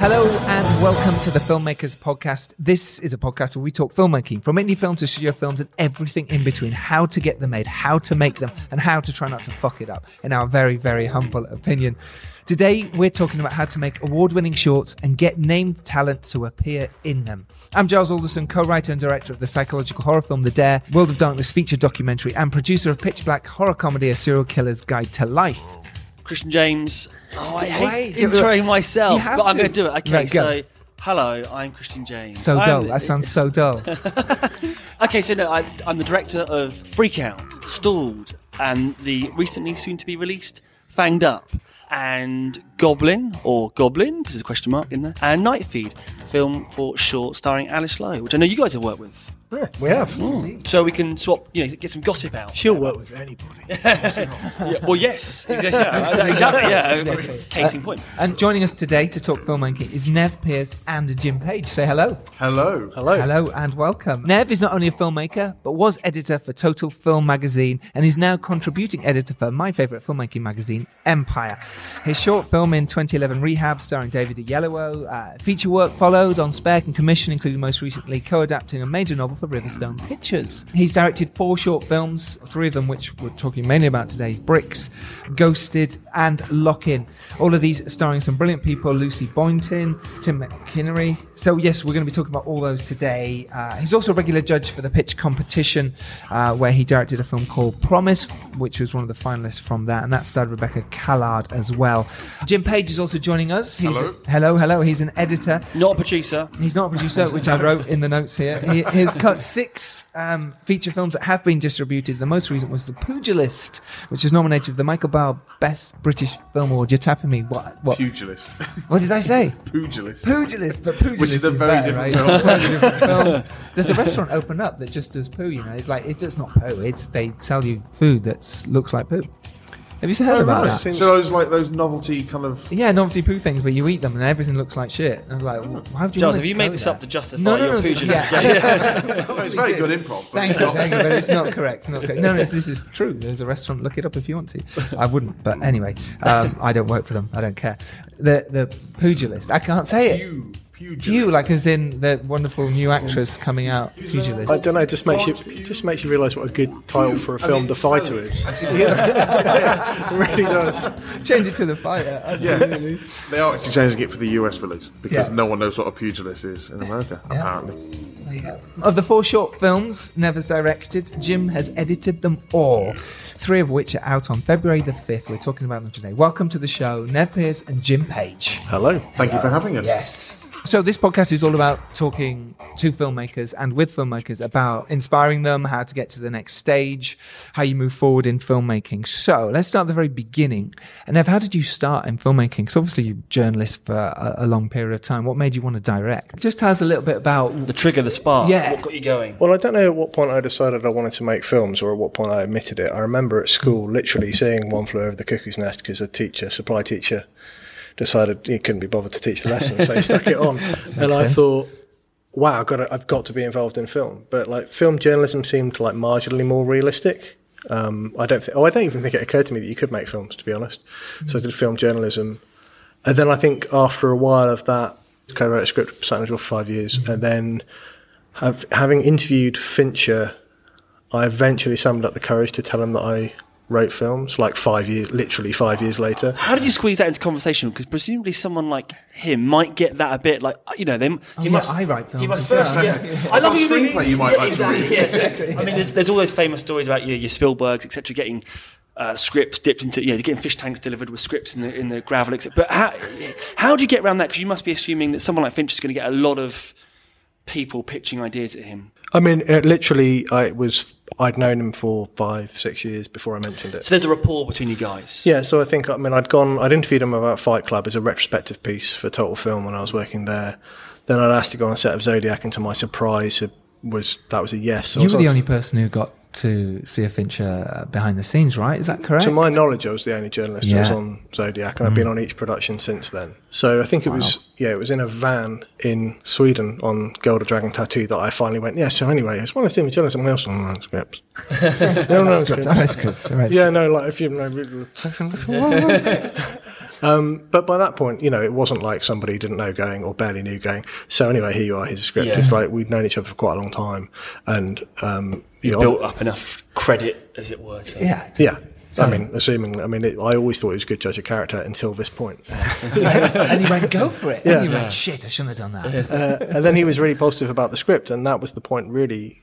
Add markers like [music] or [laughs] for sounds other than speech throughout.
Hello and welcome to the Filmmakers Podcast. This is a podcast where we talk filmmaking from indie films to studio films and everything in between. How to get them made, how to make them, and how to try not to fuck it up, in our very, very humble opinion. Today, we're talking about how to make award winning shorts and get named talent to appear in them. I'm Giles Alderson, co writer and director of the psychological horror film The Dare, World of Darkness feature documentary, and producer of Pitch Black horror comedy A Serial Killer's Guide to Life. Christian James. Oh, I hate Wait, introing myself, but I'm to. going to do it. Okay, Right, so hello, I'm Christian James. So I'm dull. That sounds so dull. [laughs] Okay, so no, I, I'm the director of Freak Out, Stalled, and the recently soon to be released Fanged Up, and Goblin, or Goblin, because there's a question mark in there, and Night Feed, film for short starring Alice Lowe, which I know you guys have worked with. Yeah, we have. So we can swap, you know, get some gossip out. She'll work with anybody. [laughs] Yeah, well, yes. Yeah, exactly, yeah. [laughs] Case in point. And joining us today to talk filmmaking is Nev Pierce and Jim Page. Say hello. Hello. Hello. Hello and welcome. Nev is not only a filmmaker, but was editor for Total Film magazine and is now contributing editor for my favourite filmmaking magazine, Empire. His short film in 2011, Rehab, starring David Oyelowo, uh, feature work followed on spec and commission, including most recently co-adapting a major novel for Riverstone Pictures. He's directed four short films, three of them which we're talking mainly about today, is Bricks, Ghosted, and Lock In. All of these starring some brilliant people, Lucy Boynton, Tim McInnerny. So yes, we're going to be talking about all those today. Uh, he's also a regular judge for the pitch competition, uh, where he directed a film called Promise, which was one of the finalists from that, and that starred Rebecca Callard as well. Jim Page is also joining us. He's Hello. hello, hello. He's an editor. Not a producer. He's not a producer, which I wrote in the notes here. He has [laughs] cut six um, feature films that have been distributed. The most recent was The Pugilist, which is nominated for the Michael Powell Best British Film Award. You're tapping me. What? What? Pugilist. What did I say? [laughs] Pugilist. Pugilist, but Pugilist Which is a very better, right? different film. Different film. There's a restaurant open up that just does poo. You know, it's like it's just not poo. It's they sell you food that looks like poo. Have you heard about nice. that? So those like those novelty kind of. Yeah, novelty poo things where you eat them and everything looks like shit. And I was like, well, why would you? Giles, have you made this there? up to justify No, no, your no. pugilist? Yeah. [laughs] Oh, it's very good improv. But Thank it's you, not. thank you, but it's not correct. Not correct. No, no, [laughs] this is true. There's a restaurant. Look it up if you want to. I wouldn't, but anyway, um, I don't work for them. I don't care. The the pugilist. I can't say it. Pew. Pugilist. Pew, like as in the wonderful new actress coming out. Pugilist. I don't know. Just makes you just makes you realise what a good title for a film, The Fighter, is. As in- [laughs] it really does. Change it to the fighter. Yeah, they are actually changing it for the US release because Yeah. no one knows what a pugilist is in America. Yeah. Apparently, There you go. Of the four short films Nev's directed, Jim has edited them all. Three of which are out on February the 5th. We're talking about them today. Welcome to the show, Nev Pierce and Jim Page. Hello. thank you for having us. Yes. So this podcast is all about talking to filmmakers and with filmmakers about inspiring them, how to get to the next stage, how you move forward in filmmaking. So let's start at the very beginning. And Ev, how did you start in filmmaking? Because obviously you're a journalist for a, a long period of time. What made you want to direct? Just tell us a little bit about. The trigger, the spark. Yeah. What got you going? Well, I don't know at what point I decided I wanted to make films or at what point I admitted it. I remember at school literally seeing One Flew Over the Cuckoo's Nest because the teacher, supply teacher, decided he couldn't be bothered to teach the lesson, so he [laughs] stuck it on. and I sense. thought, wow, I've got, to, I've got to be involved in film. But like film journalism seemed like marginally more realistic. Um, I don't think, oh, I don't even think it occurred to me that you could make films, to be honest. So I did film journalism. And then I think after a while of that, co-wrote a script for Silent Hill for five years, and then have, having interviewed Fincher, I eventually summoned up the courage to tell him that I wrote films. Like five years, literally five years later. How did you squeeze that into conversation? Because presumably someone like him might get that a bit like you know them. Oh, he yeah, must. I write films He must as well. first. Yeah. I love you. screenplay you might yeah, like to exactly. read. Yeah, exactly. I mean, there's, there's all those famous stories about you know, your Spielbergs, etc., getting. Uh, scripts dipped into, you know, getting fish tanks delivered with scripts in the in the gravel, etc. But how how do you get around that? Because you must be assuming that someone like Finch is going to get a lot of people pitching ideas at him. I mean, it literally, I was I'd known him for five, six years before I mentioned it. So there's a rapport between you guys. Yeah, so I think I mean I'd gone I'd interviewed him about Fight Club as a retrospective piece for Total Film when I was working there. Then I'd asked to go on a set of Zodiac, and to my surprise, it was that was a yes. So You were the on- only person who got to see a Fincher behind the scenes, right? Is that correct? To my knowledge, I was the only journalist who was Mm. on Zodiac, and I've been on each production since then. So I think it was yeah, it was in a van in Sweden on Golden Dragon Tattoo that I finally went. Yeah. So anyway, I just want to see me journalist. Someone else on [laughs] [laughs] the scripts. no, no, Scripts, scripts. Yeah, no, like if you know. [laughs] Um, but by that point, you know, it wasn't like somebody who didn't know going or barely knew going. So anyway, here you are. Here's a script. Yeah. It's like we'd known each other for quite a long time, and um, you know, Built up enough credit, as it were. To, Yeah. yeah. So- I mean, assuming, I mean, it, I always thought he was a good judge of character until this point. [laughs] and he went, go for it. Yeah. And he went, shit, I shouldn't have done that. uh, and then he was really positive about the script, and that was the point. Really,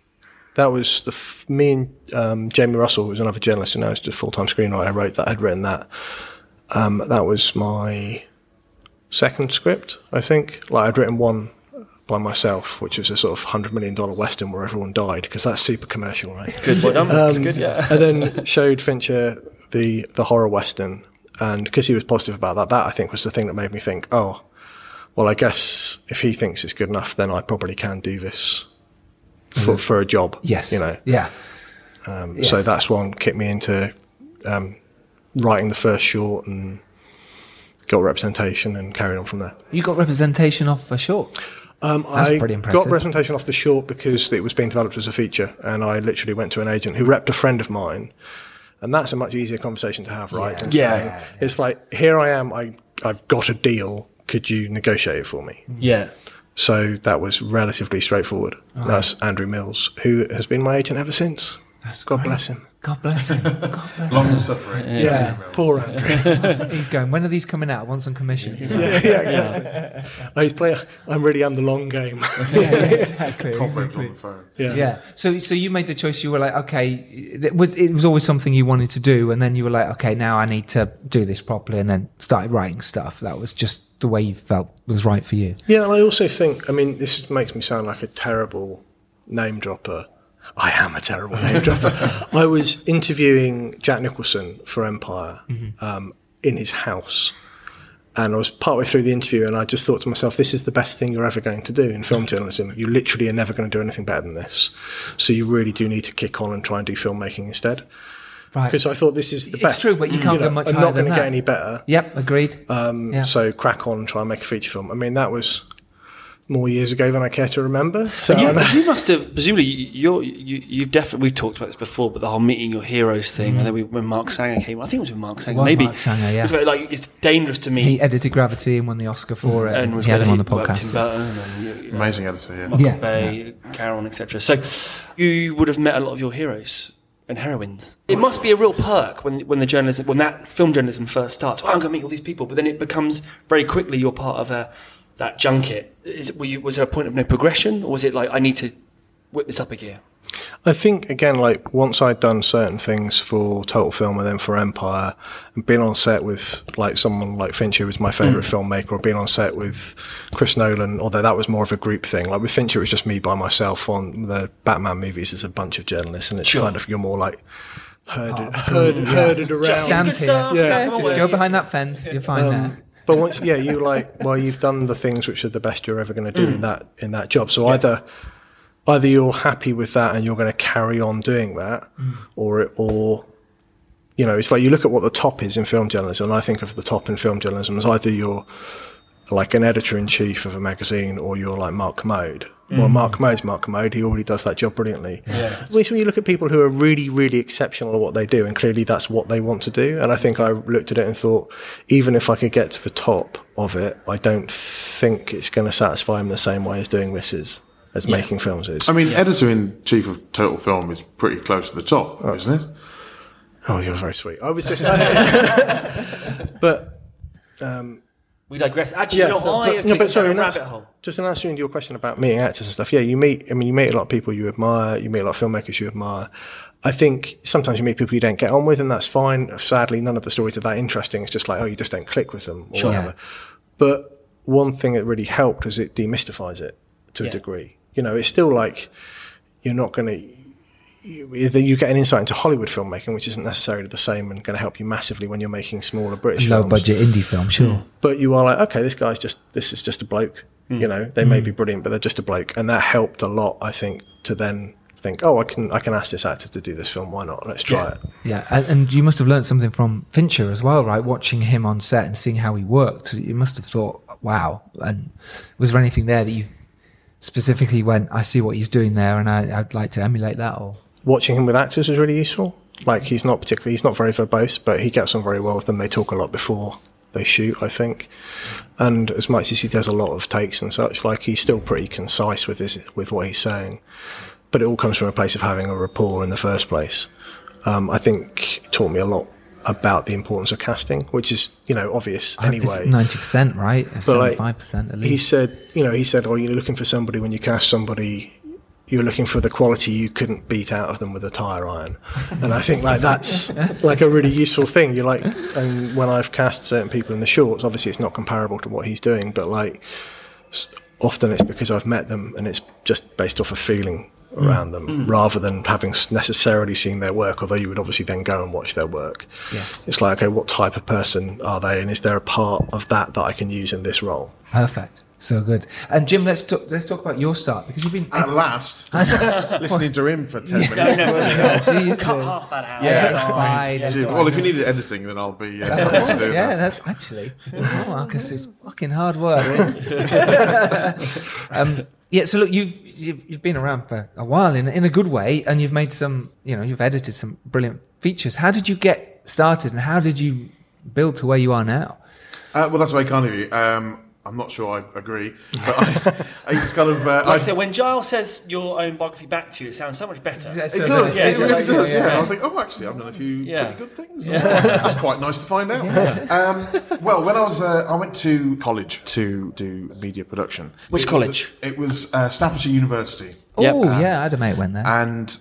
that was the f- me and um, Jamie Russell, who was another journalist who now is just full time screenwriter, I wrote that. Had written that. Um, that was my second script, I think. Like I'd written one by myself, which was a sort of hundred million dollar western where everyone died because that's super commercial, right? Good, well done. That's good, yeah. [laughs] and then showed Fincher the the horror western, and because he was positive about that, that I think was the thing that made me think, oh, well, I guess if he thinks it's good enough, then I probably can do this for, for a job. Yes. you know. Yeah. Um, So that's one kicked me into um, writing the first short and got representation and carried on from there. You got representation off a short. Um, That's I pretty impressive. got representation off the short because it was being developed as a feature, and I literally went to an agent who repped a friend of mine, and that's a much easier conversation to have, right? Yeah. Yeah. saying, it's like here I am, I I've got a deal. Could you negotiate it for me? Yeah. So that was relatively straightforward. That's Andrew Mills, who has been my agent ever since. That's God great. bless him. God bless him. [laughs] God bless Long him. and suffering. Yeah, poor Andrew. [laughs] He's going, when are these coming out? I want some commission. [laughs] yeah, yeah, exactly. He's playing. I'm really am the long game. yeah, exactly. Cobwebs on the phone. yeah. Yeah. So, so you made the choice. You were like, okay, it was, it was always something you wanted to do, and then you were like, okay, now I need to do this properly, and then started writing stuff. That was just the way you felt was right for you. Yeah, and I also think, I mean, this makes me sound like a terrible name dropper. I am a terrible name dropper. [laughs] I was interviewing Jack Nicholson for Empire um, in his house. And I was partway through the interview, and I just thought to myself, this is the best thing you're ever going to do in film journalism. You literally are never going to do anything better than this. So you really do need to kick on and try and do filmmaking instead. Right. Because I thought this is the It's best. true, but you can't know, go much I'm higher not going to get any better. Yep. Agreed. Um, Yeah. So crack on and try and make a feature film. I mean, that was more years ago than I care to remember. So You, you must have presumably you're, you you've definitely we've talked about this before, but the whole meeting your heroes thing. And then we, when Mark Sanger came, I think it was with Mark Sanger. was maybe Mark Sanger, yeah. It's about, like it's dangerous to me. he edited Gravity and won the Oscar for it. and And was he had him on the podcast. Tim Burton and uh, Amazing editor, yeah. Michael Yeah. Bay, Caron, etc. So you would have met a lot of your heroes and heroines. It must be a real perk when when the journalism when that film journalism first starts. Well, I'm going to meet all these people, but then it becomes very quickly you're part of a that junket. Is, were you, was there a point of no progression, or was it like I need to whip this up a gear? I think again, like once I'd done certain things for Total Film and then for Empire, and been on set with like someone like Fincher, who was my favourite mm. filmmaker, or being on set with Chris Nolan, although that was more of a group thing. Like with Fincher, it was just me by myself. On the Batman movies, there's a bunch of journalists, and it's Sure. kind of you're more like herded, herded, herded around. Just Stand Good here. stuff, Yeah. come Just go behind that fence. You're fine um, there. But once, yeah, you like, well, you've done the things which are the best you're ever going to do Mm. in that in that job. So either either you're happy with that and you're going to carry on doing that, Mm. or it, or you know, it's like you look at what the top is in film journalism. And I think of the top in film journalism as either you're like an editor in chief of a magazine, or you're like Mark Kermode. Mm. Well, Mark Kermode's Mark Kermode. He already does that job brilliantly. Yeah. When you look at people who are really, really exceptional at what they do, and clearly that's what they want to do. And I think I looked at it and thought, even if I could get to the top of it, I don't think it's going to satisfy them the same way as doing this is, as making films is. I mean, editor in chief of Total Film is pretty close to the top, isn't it? oh, you're very sweet. I was just, [laughs] [laughs] but We digress. Actually, Yeah, you know, so- I but- no, but sorry, rabbit hole. just in answering your question about meeting actors and stuff, yeah, you meet. I mean, you meet a lot of people you admire. You meet a lot of filmmakers you admire. I think sometimes you meet people you don't get on with, and that's fine. Sadly, none of the stories are that interesting. It's just like, oh, you just don't click with them or Sure. whatever. But one thing that really helped is it demystifies it to a degree. You know, it's still like you're not going to. You, you get an insight into Hollywood filmmaking, which isn't necessarily the same and going to help you massively when you're making smaller British Low films budget indie film, sure. Mm. but you are like, okay, this guy's just this is just a bloke. Mm. You know, they may be mm. brilliant, but they're just a bloke, and that helped a lot, I think, to then think, oh, I can I can ask this actor to do this film. Why not? Let's try it. Yeah, and, and you must have learned something from Fincher as well, right? Watching him on set and seeing how he worked, you must have thought, "Wow!" And was there anything there that you specifically went, "I see what he's doing there, and I, I'd like to emulate that"? Or Watching him with actors was really useful. Like he's not particularly, he's not very verbose, but he gets on very well with them. They talk a lot before they shoot. I think, and as much as he does a lot of takes and such, like he's still pretty concise with his with what he's saying. But it all comes from a place of having a rapport in the first place. Um, I think it taught me a lot about the importance of casting, which is you know obvious anyway. ninety percent, right? Seventy-five percent at least. He said, you know, he said, "Oh, you're looking for somebody when you cast somebody." You're looking for the quality you couldn't beat out of them with a tire iron, and I think like that's like a really useful thing. You're like, and when I've cast certain people in the shorts, obviously it's not comparable to what he's doing, but like often it's because I've met them and it's just based off a feeling mm. around them mm. rather than having necessarily seen their work. Although you would obviously then go and watch their work. Yes. It's like, okay, what type of person are they, and is there a part of that that I can use in this role? Perfect. So good. And Jim, let's talk. Let's talk about your start because you've been. At last, [laughs] [laughs] listening to him for 10 minutes. No, no, no. Jeez, Cut half that out. Yeah, Yeah, that's fine. that's Gee, fine. well, if you needed editing, then I'll be. Uh, happy to yeah, that. that's actually, oh, Marcus, it's fucking hard work. [laughs] um, yeah, so look, you've, you've you've been around for a while in in a good way, and you've made some, you know, you've edited some brilliant features. How did you get started, and how did you build to where you are now? Uh, well, that's very kind of you. Um, I'm not sure I agree, but I, I just kind of. Uh, Like I said, when Giles says your own biography back to you, it sounds so much better. That's- it does. yeah, it really yeah, does. yeah, Yeah, yeah. I think, oh, actually, I've done a few Yeah. pretty good things. That's quite nice to find out. Um, well, when I was, uh, I went to college to do media production. Which It was- college? it was uh, Staffordshire University. Yep. Oh, yeah, I had a mate went there. and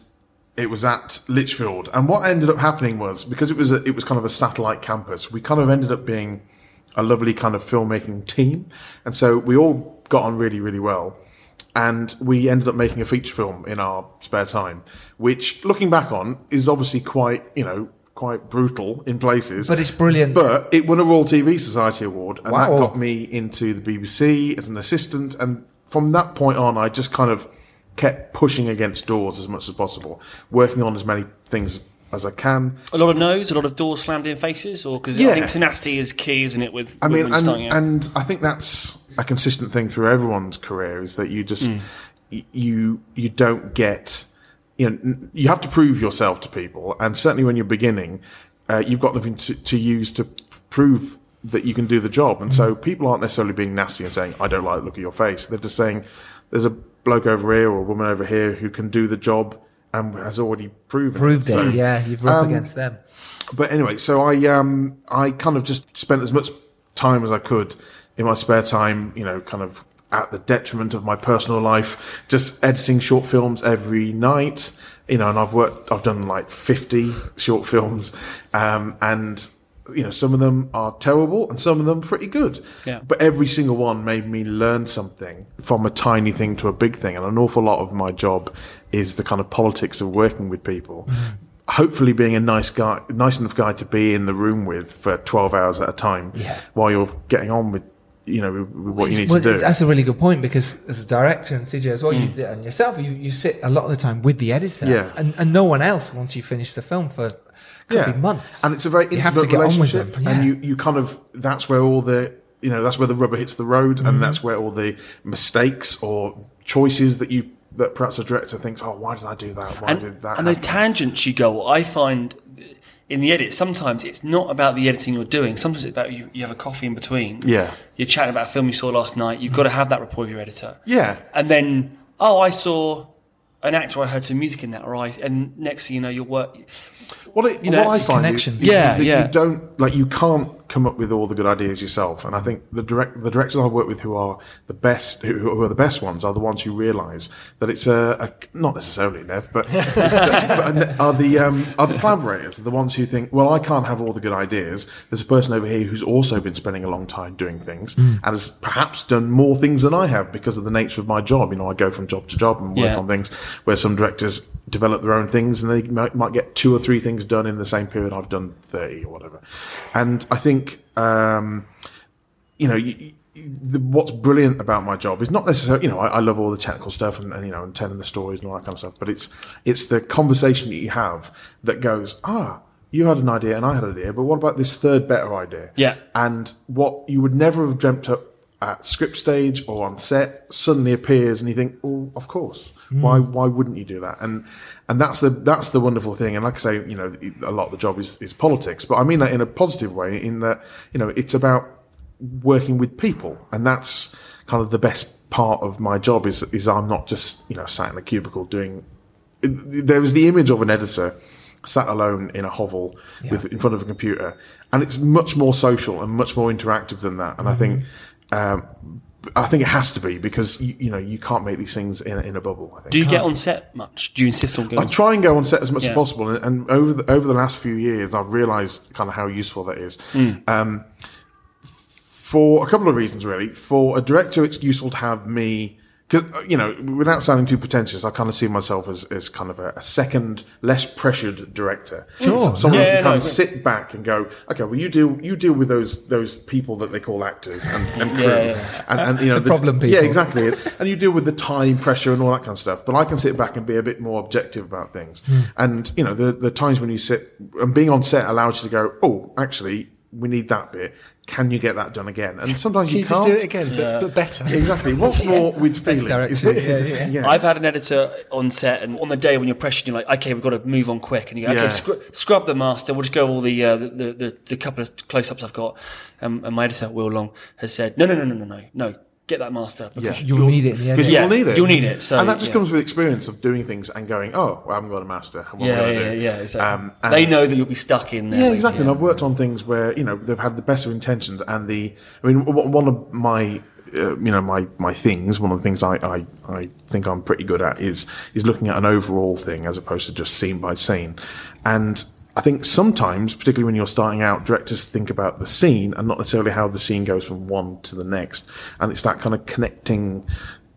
it was at Lichfield. And what ended up happening was because it was a, it was kind of a satellite campus, we kind of ended up being a lovely kind of filmmaking team, and so we all got on really really well. And we ended up making a feature film in our spare time, which, looking back on, is obviously quite, you know, quite brutal in places. But it's brilliant. But it won a Royal TV Society Award, and that got me into the BBC as an assistant. And from that point on, I just kind of kept pushing against doors as much as possible, working on as many things as I can. A lot of no's, a lot of doors slammed in faces, or because I think tenacity is key, isn't it? With I mean, and, and I think that's a consistent thing through everyone's career is that you just y- you you don't get you know you have to prove yourself to people, and certainly when you're beginning, uh, you've got nothing to, to use to prove that you can do the job, and so people aren't necessarily being nasty and saying I don't like the look of your face. They're just saying there's a bloke over here or a woman over here who can do the job and has already proven Proved it, So- yeah. You've run um, against them. but anyway, so I um I kind of just spent as much time as I could in my spare time, you know, kind of at the detriment of my personal life, just editing short films every night. You know, and I've worked, I've done like fifty short films, um, and you know, some of them are terrible and some of them pretty good. Yeah. But every single one made me learn something from a tiny thing to a big thing, and an awful lot of my job is the kind of politics of working with people hopefully being a nice guy, nice enough guy to be in the room with for 12 hours at a time Yeah. while you're getting on with, you know, what you need Well, to do. That's a really good point because as a director and CJ as well, Mm. you, and yourself, you, you sit a lot of the time with the editor, Yeah. and, and no one else once you finish the film for could be months. And it's a very intimate to get on with relationship. them, yeah. And you, you kind of, that's where all the, you know, that's where the rubber hits the road Mm-hmm. and that's where all the mistakes or choices that you, that perhaps a director thinks, oh, why did I do that? Why and, did that? and those tangents you go, I find in the edit, sometimes it's not about the editing you're doing. Sometimes it's about you, you have a coffee in between. Yeah. You're chatting about a film you saw last night. You've got to have that rapport with your editor. Yeah. And then, oh, I saw an actor, I heard some music in that, or I, and next thing you know, you'll work. What, it, You know, what I it's find connections. Is, is Yeah, that yeah. you don't like you can't come up with all the good ideas yourself. And I think the direct the directors I've worked with who are the best, who, who are the best ones, are the ones who realise that it's a, a not necessarily Nev, but, but are the um, are the collaborators, the ones who think, well, I can't have all the good ideas. There's a person over here who's also been spending a long time doing things Hmm. and has perhaps done more things than I have because of the nature of my job. You know, I go from job to job and work Yeah. on things where some directors develop their own things and they might, might get two or three things done in the same period I've done 30 or whatever. And I think, um, you know, you- the, what's brilliant about my job is not necessarily, you know, I, I love all the technical stuff and, and, you know, and telling the stories and all that kind of stuff, but it's, it's the conversation that you have that goes, ah, you had an idea and I had an idea, but what about this third better idea? Yeah. And what you would never have dreamt up at script stage or on set suddenly appears, and you think, "Oh, of course, why why wouldn't you do that?" And and that's the that's the wonderful thing. And like I say, you know, a lot of the job is is politics, but I mean that in a positive way. In that, you know, it's about working with people, and that's kind of the best part of my job. Is is I'm not just you know sat in a cubicle doing. There was the image of an editor sat alone in a hovel with in front of a computer, and it's much more social and much more interactive than that. And I think. Um, I think it has to be because you, you know you can't make these things in, a- in a bubble. I think. Do you get on set much? Do you insist on going? I try and go on set as much Yeah. as possible, and, and over the, over the last few years, I've realised kind of how useful that is. Um, for a couple of reasons, really. For a director, it's useful to have me. Because you know, without sounding too pretentious, I kind of see myself as, as kind of a, a second, less pressured director. Sure. So- someone who Yeah, can no, kind of sit back and go, okay, well, you deal you deal with those those people that they call actors and, and crew, Yeah, yeah. And, and you know The problem people. Yeah, exactly. And you deal with the time pressure and all that kind of stuff. But I can sit back and be a bit more objective about things. Hmm. And you know, the the times when you sit and being on set allows you to go, oh, actually, we need that bit. Can you get that done again? And sometimes Can you, you can't. just do it again, but, but better? [laughs] Exactly. What's more with feeling? direction. is- Yeah, yeah. I've had an editor on set, and on the day when you're pressured, you're like, okay, we've got to move on quick. And you go, okay, Yeah. scrub, scrub the master. We'll just go all the, uh, the, the, the, the couple of close ups I've got. Um, and my editor, Will Long, has said, no, no, no, no, no, no, no, get that master. Because Yeah. You'll you're- need it in the end. Because Yeah, you'll need it. you'll need it, so, and that just yeah. comes with experience of doing things and going, oh, well, I haven't got a master. What Yeah, yeah, do? yeah, exactly. Um, they know that you'll be stuck in there. Yeah, later, exactly. And I've worked on things where you know they've had the best of intentions, and the I mean, one of my uh, you know my my things, one of the things I, I I think I'm pretty good at is is looking at an overall thing as opposed to just scene by scene, and. I think sometimes, particularly when you're starting out, directors think about the scene and not necessarily how the scene goes from one to the next. And it's that kind of connecting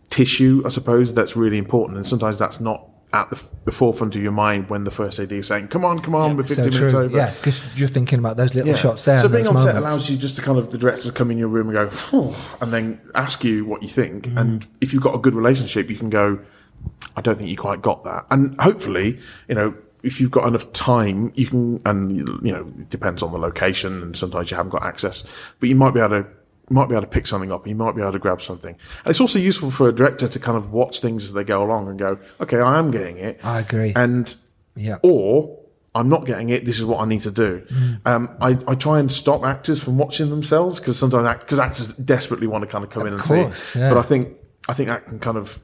tissue, I suppose, that's really important. And sometimes that's not at the, the forefront of your mind when the first AD is saying, come on, come on, we're 50 so minutes true. over. Yeah, because you're thinking about those little shots there. So being on those set allows you just to kind of the director to come in your room and go, and then ask you what you think. Mm-hmm. And if you've got a good relationship, you can go, I don't think you quite got that. And hopefully, you know, if you've got enough time, you can, and you know, it depends on the location, and sometimes you haven't got access, but you might be able to. Might be able to pick something up. You might be able to grab something. And it's also useful for a director to kind of watch things as they go along and go, "Okay, I am getting it." I agree. And Yeah. or I'm not getting it. This is what I need to do. Mm. Um, I, I try and stop actors from watching themselves because sometimes because actors desperately want to kind of come in and course, see. yeah. But I think I think that can kind of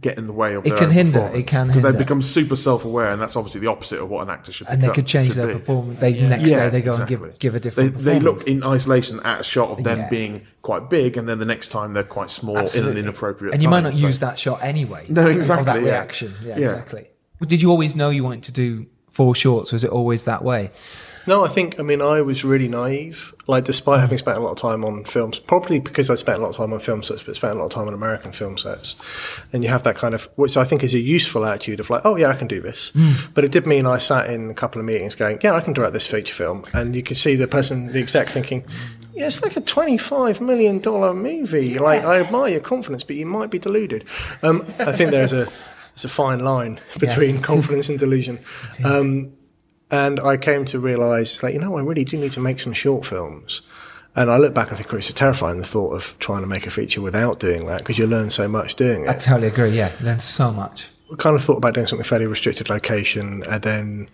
get in the way of It their can own hinder, it can because they become super self-aware, and that's obviously the opposite of what an actor should. and they become- could change their be. performance. They next day they go and give give a different. They, they look in isolation at a shot of them Yeah. being quite big, and then the next time they're quite small in an inappropriate. And you might not so- use that shot anyway. No, exactly, that yeah. reaction. Yeah, Yeah. exactly. Did you always know you wanted to do four shorts? Was it always that way? No, I think, I mean, I was really naive. Like, despite having spent a lot of time on films, probably because I spent a lot of time on film sets, but spent a lot of time on American film sets. And you have that kind of, which I think is a useful attitude of like, oh, yeah, I can do this. But it did mean I sat in a couple of meetings going, yeah, I can direct this feature film. And you could see the person, the exec thinking, yeah, it's like a $25 million movie. Like, I admire your confidence, but you might be deluded. Um, I think there's a, there's a fine line [laughs] between Yes. confidence and delusion. Um, and I came to realise, like, you know, I really do need to make some short films. And I look back and think oh, it's terrifying the thought of trying to make a feature without doing that because you learn so much doing it. I totally agree. Yeah, learn so much. I kind of thought about doing something fairly restricted location and then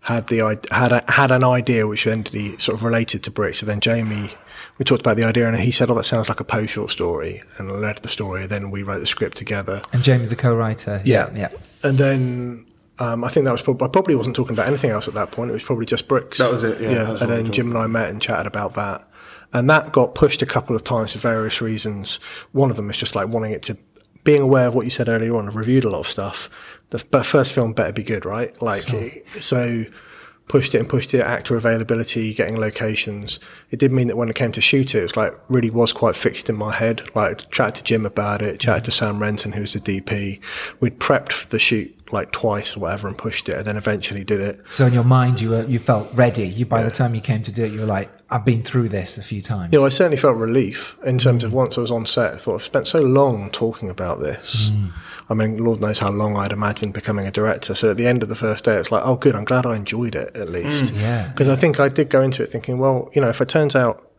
had the i- had a, had an idea which then the sort of related to Brick. So then Jamie, we talked about the idea and he said, "Oh, that sounds like a Poe short story," and I led the story. And Then we wrote the script together. And Jamie, the co-writer. Yeah, yeah. And then um, I think that was probably I probably wasn't talking about anything else at that point. It was probably just bricks. That was it, yeah, yeah. And then Jim and I met and chatted about that, and that got pushed a couple of times for various reasons. One of them is just like wanting it to being aware of what you said earlier on. I've reviewed a lot of stuff. The first film better be good, right? Like so. Pushed it and pushed it, actor availability, getting locations. It did mean that when it came to shoot it, it was like really was quite fixed in my head. Like chatted to Jim about it, chatted to Sam Renton, who's the DP. We'd prepped for the shoot like twice or whatever and pushed it and then eventually did it. So in your mind, you were you felt ready. You by the time you came to do it, you were like, I've been through this a few times. You know, I certainly felt relief in terms of once I was on set, I thought I've spent so long talking about this. I mean, Lord knows how long I'd imagined becoming a director. So at the end of the first day, it's like, oh, good, I'm glad I enjoyed it at least. Yeah. Because I think I did go into it thinking, well, you know, if it turns out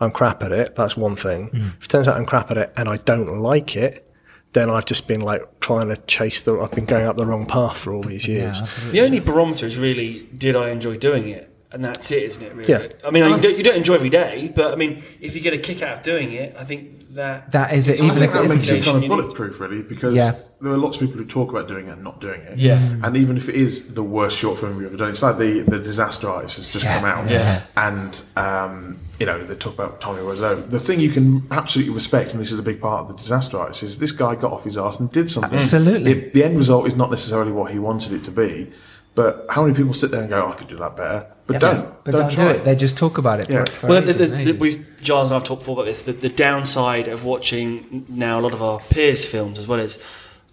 I'm crap at it, that's one thing. Hmm. If it turns out I'm crap at it and I don't like it, then I've just been like trying to chase the. I've been going up the wrong path for all these years. The only barometer is really did I enjoy doing it, and that's it, isn't it? Really. Yeah. I mean, you don't, you don't enjoy every day, but I mean, if you get a kick out of doing it, I think that That is it, I even think if it that isn't makes you kind of You need- bulletproof, really, because Yeah. there are lots of people who talk about doing it and not doing it. Yeah. And even if it is the worst short film we've ever done, it's like the, the Disaster Artist has just Yeah. come out. Yeah. And, um, you know, they talk about Tommy Wiseau. The thing you can absolutely respect, and this is a big part of the Disaster Artist, is this guy got off his arse and did something. Absolutely. It- the end result is not necessarily what he wanted it to be, but how many people sit there and go, "Oh, I could do that better? But don't. But don't, do try it. They just talk about it. Yeah. For, for Well, the, ages the, and the, we've Giles and I've talked before about this. The, the downside of watching now a lot of our peers' films, as well as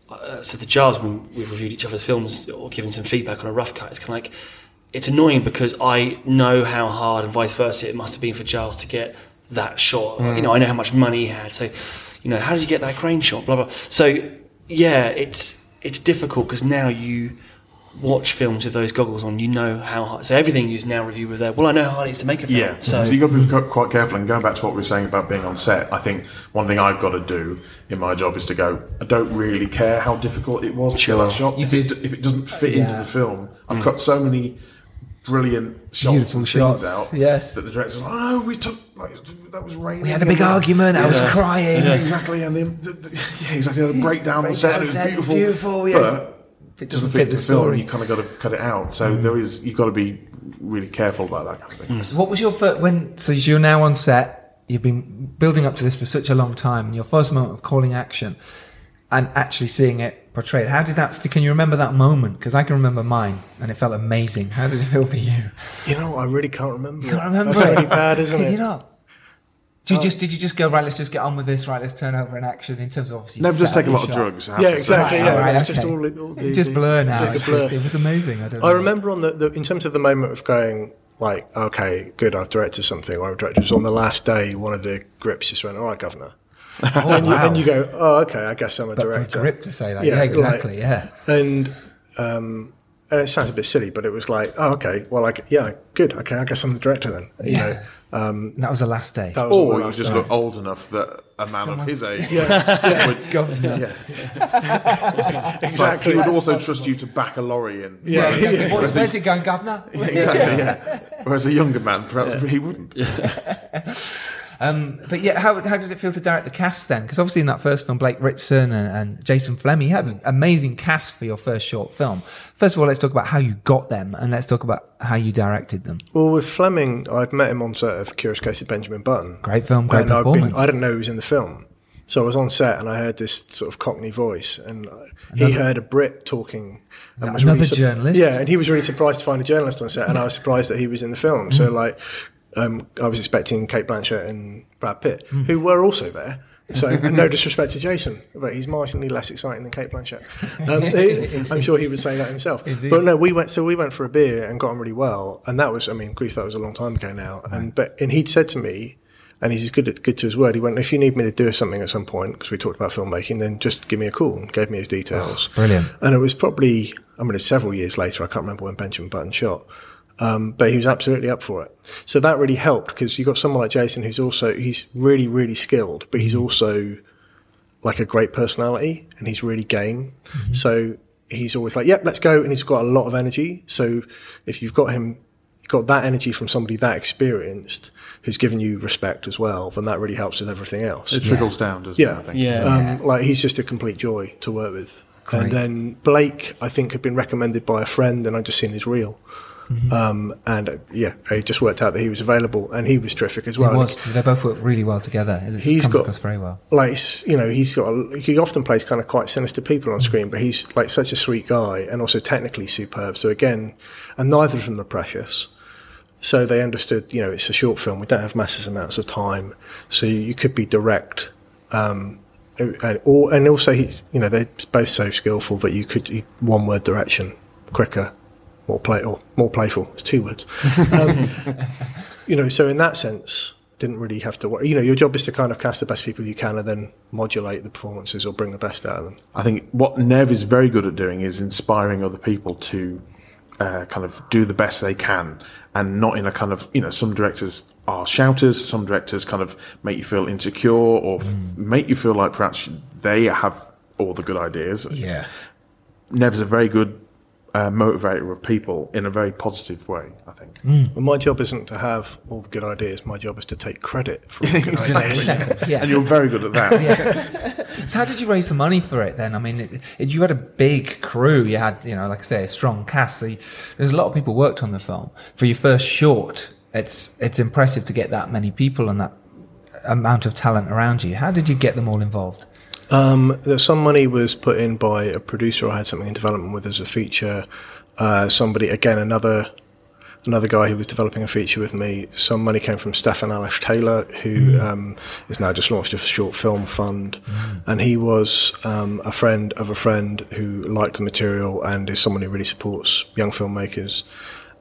uh, so the Giles when we've reviewed each other's films or given some feedback on a rough cut, it's kind of like it's annoying because I know how hard and vice versa it must have been for Giles to get that shot. You mm. know, I know how much money he had. So, you know, how did you get that crane shot? Blah blah. So, yeah, it's it's difficult because now you watch films with those goggles on. You know how hard. So everything you now review with there. Well, I know how hard it is to make a film. Yeah, So, so, you've got to be quite careful. And going back to what we were saying about being on set, I think one thing I've got to do in my job is to go. I don't really care how difficult it was to get that shot. You if, did- it, if it doesn't fit into Yeah. the film, I've mm. got so many brilliant shots Beautiful and shots, out. yes. that the director's like, oh no, we took like that was raining. We had a big argument. I was crying. Yeah, exactly. And then the, the yeah, exactly. The breakdown on set. It was beautiful. beautiful, yeah. But It doesn't fit the film. You kind of got to cut it out. So mm. there is you've got to be really careful about that kind of thing. So what was your first when? So you're now on set. You've been building up to this for such a long time. And your first moment of calling action, and actually seeing it portrayed. How did that? Can you remember that moment? Because I can remember mine, and it felt amazing. How did it feel for you? You know, I really can't remember. You can't remember That's really bad, isn't [laughs] Can it? you not? Did you oh. just did you just go right? Let's just get on with this. Right, let's turn over an action in terms of obviously. Never just take a lot your of drugs. Yeah, exactly. Right, Yeah, right, it's just okay. all, all the, It's just the- blur now. Just It's blur. just- it was amazing. I don't. I remember on the, the in terms of the moment of going like, okay, good, I've directed something. Or I've directed. It was on the last day. One of the grips just went, all right, governor. Oh, [laughs] and, you, wow. and you go, oh, okay, I guess I'm a but for a director. grip to say that, Yeah, yeah, like- exactly, yeah. And um, and it sounds a bit silly, but it was like, oh, okay, well, like, yeah, good, okay, I guess I'm the director then. You Yeah. know, um, That was the last day. that was Or the you just day. look old enough that a man Someone's- of his age. Yeah, would- [laughs] [laughs] Governor. yeah. exactly. He would also trust you to back a lorry in. Yeah, Yeah, yeah. What's where's it going, governor? exactly. Yeah. Whereas a younger man, perhaps he wouldn't. Um, but yeah, how, how did it feel to direct the cast then? Because obviously in that first film, Blake Ritson and, and Jason Flemyng, you had an amazing cast for your first short film. First of all, let's talk about how you got them, and let's talk about how you directed them. Well, with Flemyng, I'd met him on set of Curious Case of Benjamin Button. Great film, great and I'd been, performance. I didn't know he was in the film. So I was on set and I heard this sort of Cockney voice, and he heard a Brit talking. And was Another really journalist? Yeah, and he was really surprised to find a journalist on set, and I was surprised that he was in the film. Mm. So, like, um, I was expecting Cate Blanchett and Brad Pitt, Mm. who were also there. So, [laughs] no disrespect to Jason, but he's marginally less exciting than Cate Blanchett. Um, [laughs] he- I'm sure he would say that himself. But no, we went. So we went for a beer and got on really well, and that was. I mean, grief, that was a long time ago now. And but and he'd said to me, and he's good at, good to his word. He went, if you need me to do something at some point, because we talked about filmmaking, then just give me a call. And gave me his details. brilliant. And it was probably, I mean, it's several years later. I can't remember when Benjamin Button shot. Um, but he was absolutely up for it. So that really helped because you've got someone like Jason who's also, he's really, really skilled, but he's also like a great personality and he's really game. So he's always like, yep, let's go. And he's got a lot of energy. So if you've got him, you've got that energy from somebody that experienced who's given you respect as well, then that really helps with everything else. It trickles down, doesn't Yeah. it? I think. Yeah. Um, like he's just a complete joy to work with. And then Blake, I think, had been recommended by a friend, and I just seen his reel. Mm-hmm. Um, and uh, yeah, it just worked out that he was available, and he was terrific as well. was. They both work really well together. It He's comes got- across very well. like you know, he's got. A, he often plays kind of quite sinister people on screen, but he's like such a sweet guy, and also technically superb. So again, and neither of them are precious. So they understood, you know, it's a short film. We don't have massive amounts of time, so you could be direct, um, and, or and also, he's, you know, they're both so skillful that you could one word direction, quicker, more play or more playful. It's two words. Um, [laughs] you know, so in that sense, didn't really have to. wor- You know, your job is to kind of cast the best people you can, and then modulate the performances or bring the best out of them. I think what Nev is very good at doing is inspiring other people to uh, kind of do the best they can, and not in a kind of you know some directors are shouters, some directors kind of make you feel insecure or f- make you feel like perhaps they have all the good ideas. Yeah. Nev's a very good uh, motivator of people in a very positive way, I think. Well, my job isn't to have all the good ideas. My job is to take credit for all the [laughs] good ideas. Second, yeah. And you're very good at that. [laughs] So how did you raise the money for it then? I mean, it, it, you had a big crew. You had, you know, like I say, a strong cast. So you, there's a lot of people worked on the film. For your first short, it's it's impressive to get that many people and that amount of talent around you. How did you get them all involved? Um, some money was put in by a producer I had something in development with as a feature. Uh, somebody, again, another another guy who was developing a feature with me. Some money came from Stefan Alish Taylor, who um, is now just launched a short film fund, and he was um, a friend of a friend who liked the material and is someone who really supports young filmmakers.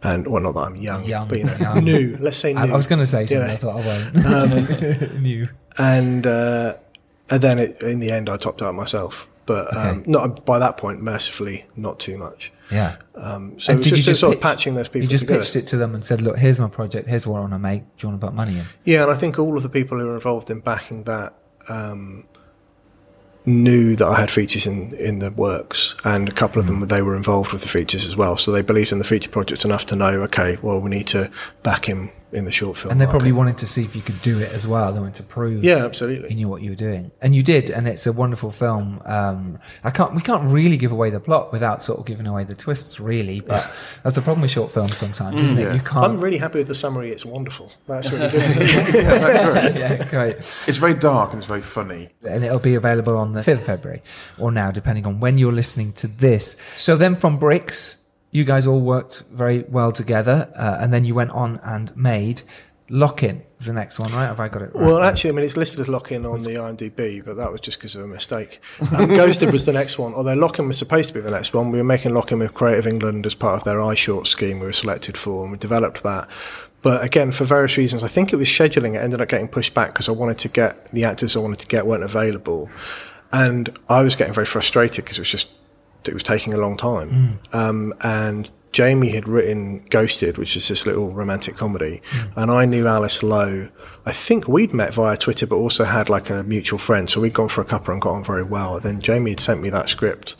And well, not that I'm young, Young, but you know, [laughs] young. new. Let's say new. I, I was going to say You something. know. I thought I won't. [laughs] New. and uh, and then it, in the end, I topped out myself. But um, Okay. not by that point, mercifully, not too much. Yeah. Um, so And it was did you just, just sort of patching those people You just together. pitched it to them and said, "Look, here's my project. Here's what I want to make. Do you want to put money in?" Yeah, and I think all of the people who were involved in backing that um, knew that I had features in, in the works, and a couple of them they were involved with the features as well. So they believed in the feature project enough to know, okay, well, we need to back him in the short film. And they probably market. wanted to see if you could do it as well. They wanted to prove. Yeah, absolutely. You knew what you were doing, and you did, and it's a wonderful film. Um, I can't, we can't really give away the plot without sort of giving away the twists, really. But that's the problem with short films sometimes, isn't it? You can't. I'm really happy with the summary. It's wonderful. That's really good. [laughs] [laughs] [laughs] yeah, great. it's very dark and it's very funny. and it'll be available on the 5th of February or now, depending on when you're listening to this. So then from Bricks, you guys all worked very well together, uh, and then you went on and made Lock In was the next one, right? Have I got it right? Well, actually, I mean, it's listed as Lock-In on the IMDb, but that was just because of a mistake. Um, [laughs] Ghosted was the next one, although Lock-In was supposed to be the next one. We were making Lock-In with Creative England as part of their iShort scheme we were selected for, and we developed that. But again, for various reasons, I think it was scheduling. It ended up getting pushed back because I wanted to get the actors I wanted to get weren't available, and I was getting very frustrated because it was just it was taking a long time. Mm. Um, and Jamie had written Ghosted, which is this little romantic comedy, mm. and I knew Alice Lowe. I think we'd met via Twitter, but also had like a mutual friend. So we'd gone for a cuppa and got on very well. Then Jamie had sent me that script,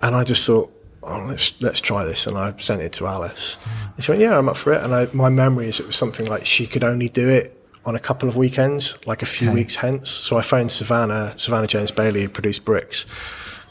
and I just thought, oh, let's let's try this. And I sent it to Alice. And she went, yeah, I'm up for it. And I, my memory is it was something like she could only do it on a couple of weekends, like a few Okay. weeks hence. So I phoned Savannah, Savannah James Bailey, who produced Bricks,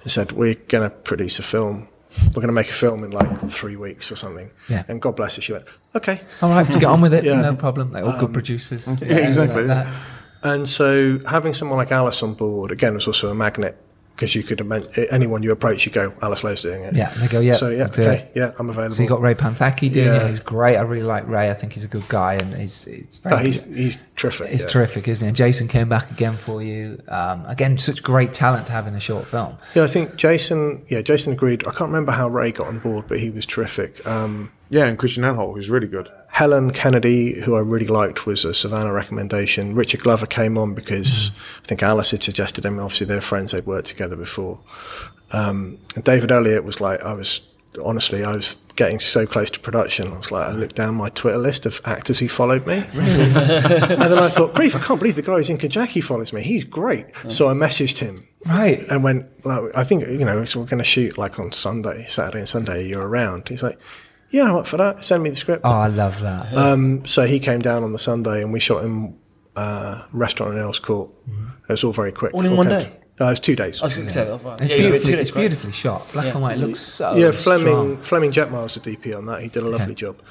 and said, we're going to produce a film. We're going to make a film in like three weeks or something. Yeah. And God bless her, she went, okay. all right, to get on with it, [laughs] Yeah. Um, no problem. Like all good producers. [laughs] Yeah, exactly, like yeah. And so having someone like Alice on board, again, was also a magnet because you could, imagine- anyone you approach, you go, Alice Lowe's doing it. Yeah, and they go, yeah, So yeah, okay, it. yeah, I'm available. So you got Ray Panthaki doing Yeah. it. He's great. I really like Ray. I think he's a good guy, and he's it's very Oh, he's, he's terrific. It's yeah. terrific, isn't it? And Jason came back again for you. Um, again, such great talent to have in a short film. Yeah, I think Jason. Yeah, Jason agreed. I can't remember how Ray got on board, but he was terrific. Um, Yeah, and Christian Enholt, who's really good. Helen Kennedy, who I really liked, was a Savannah recommendation. Richard Glover came on because I think Alice had suggested him. Obviously, they're friends; they'd worked together before. Um, and David Elliott was like, I was honestly, I was getting so close to production. I was like, I looked down my Twitter list of actors who followed me, [laughs] and then I thought, grief, I can't believe the guy who's in Kajaki follows me. He's great. So I messaged him Right. and went, like, I think, you know, so we're going to shoot like on Sunday, Saturday and Sunday, you're around. He's like, yeah, I'm up for that. Send me the script. Oh, I love that. Um, so he came down on the Sunday and we shot in uh, restaurant in Earls Court. It was all very quick. All in All one came- day? Uh, it was two days. I was going to say, right. it's Yeah, beautifully, two days, it's beautifully shot. Black and white looks so yeah, Fleming strong. Fleming Jetmile's the DP on that. He did a lovely job.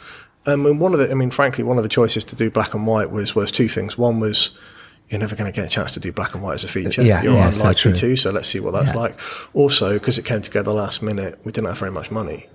Um, and one of the, I mean, frankly, one of the choices to do black and white was was two things. One was you're never going to get a chance to do black and white as a feature. Yeah, you're yeah, so unlikely true. to. So let's see what that's Yeah. like. Also, because it came together last minute, we didn't have very much money,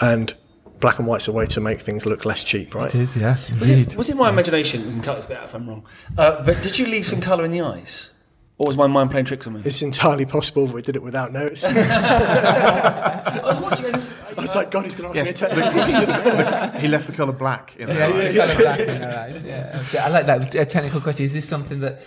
and black and white's a way to make things look less cheap, right? It is, yeah, Was it, indeed. was it my imagination? You can cut this bit out if I'm wrong. Uh, but did you leave some colour in the eyes? Or was my mind playing tricks on me? It's entirely possible that we did it without notice. [laughs] I was watching. and- I was like, God, he's going to ask Yes, me a technical question. [laughs] He left the colour black in Yeah, there. yeah, colour black in their eyes, yeah. I like that. A technical question: Is this something that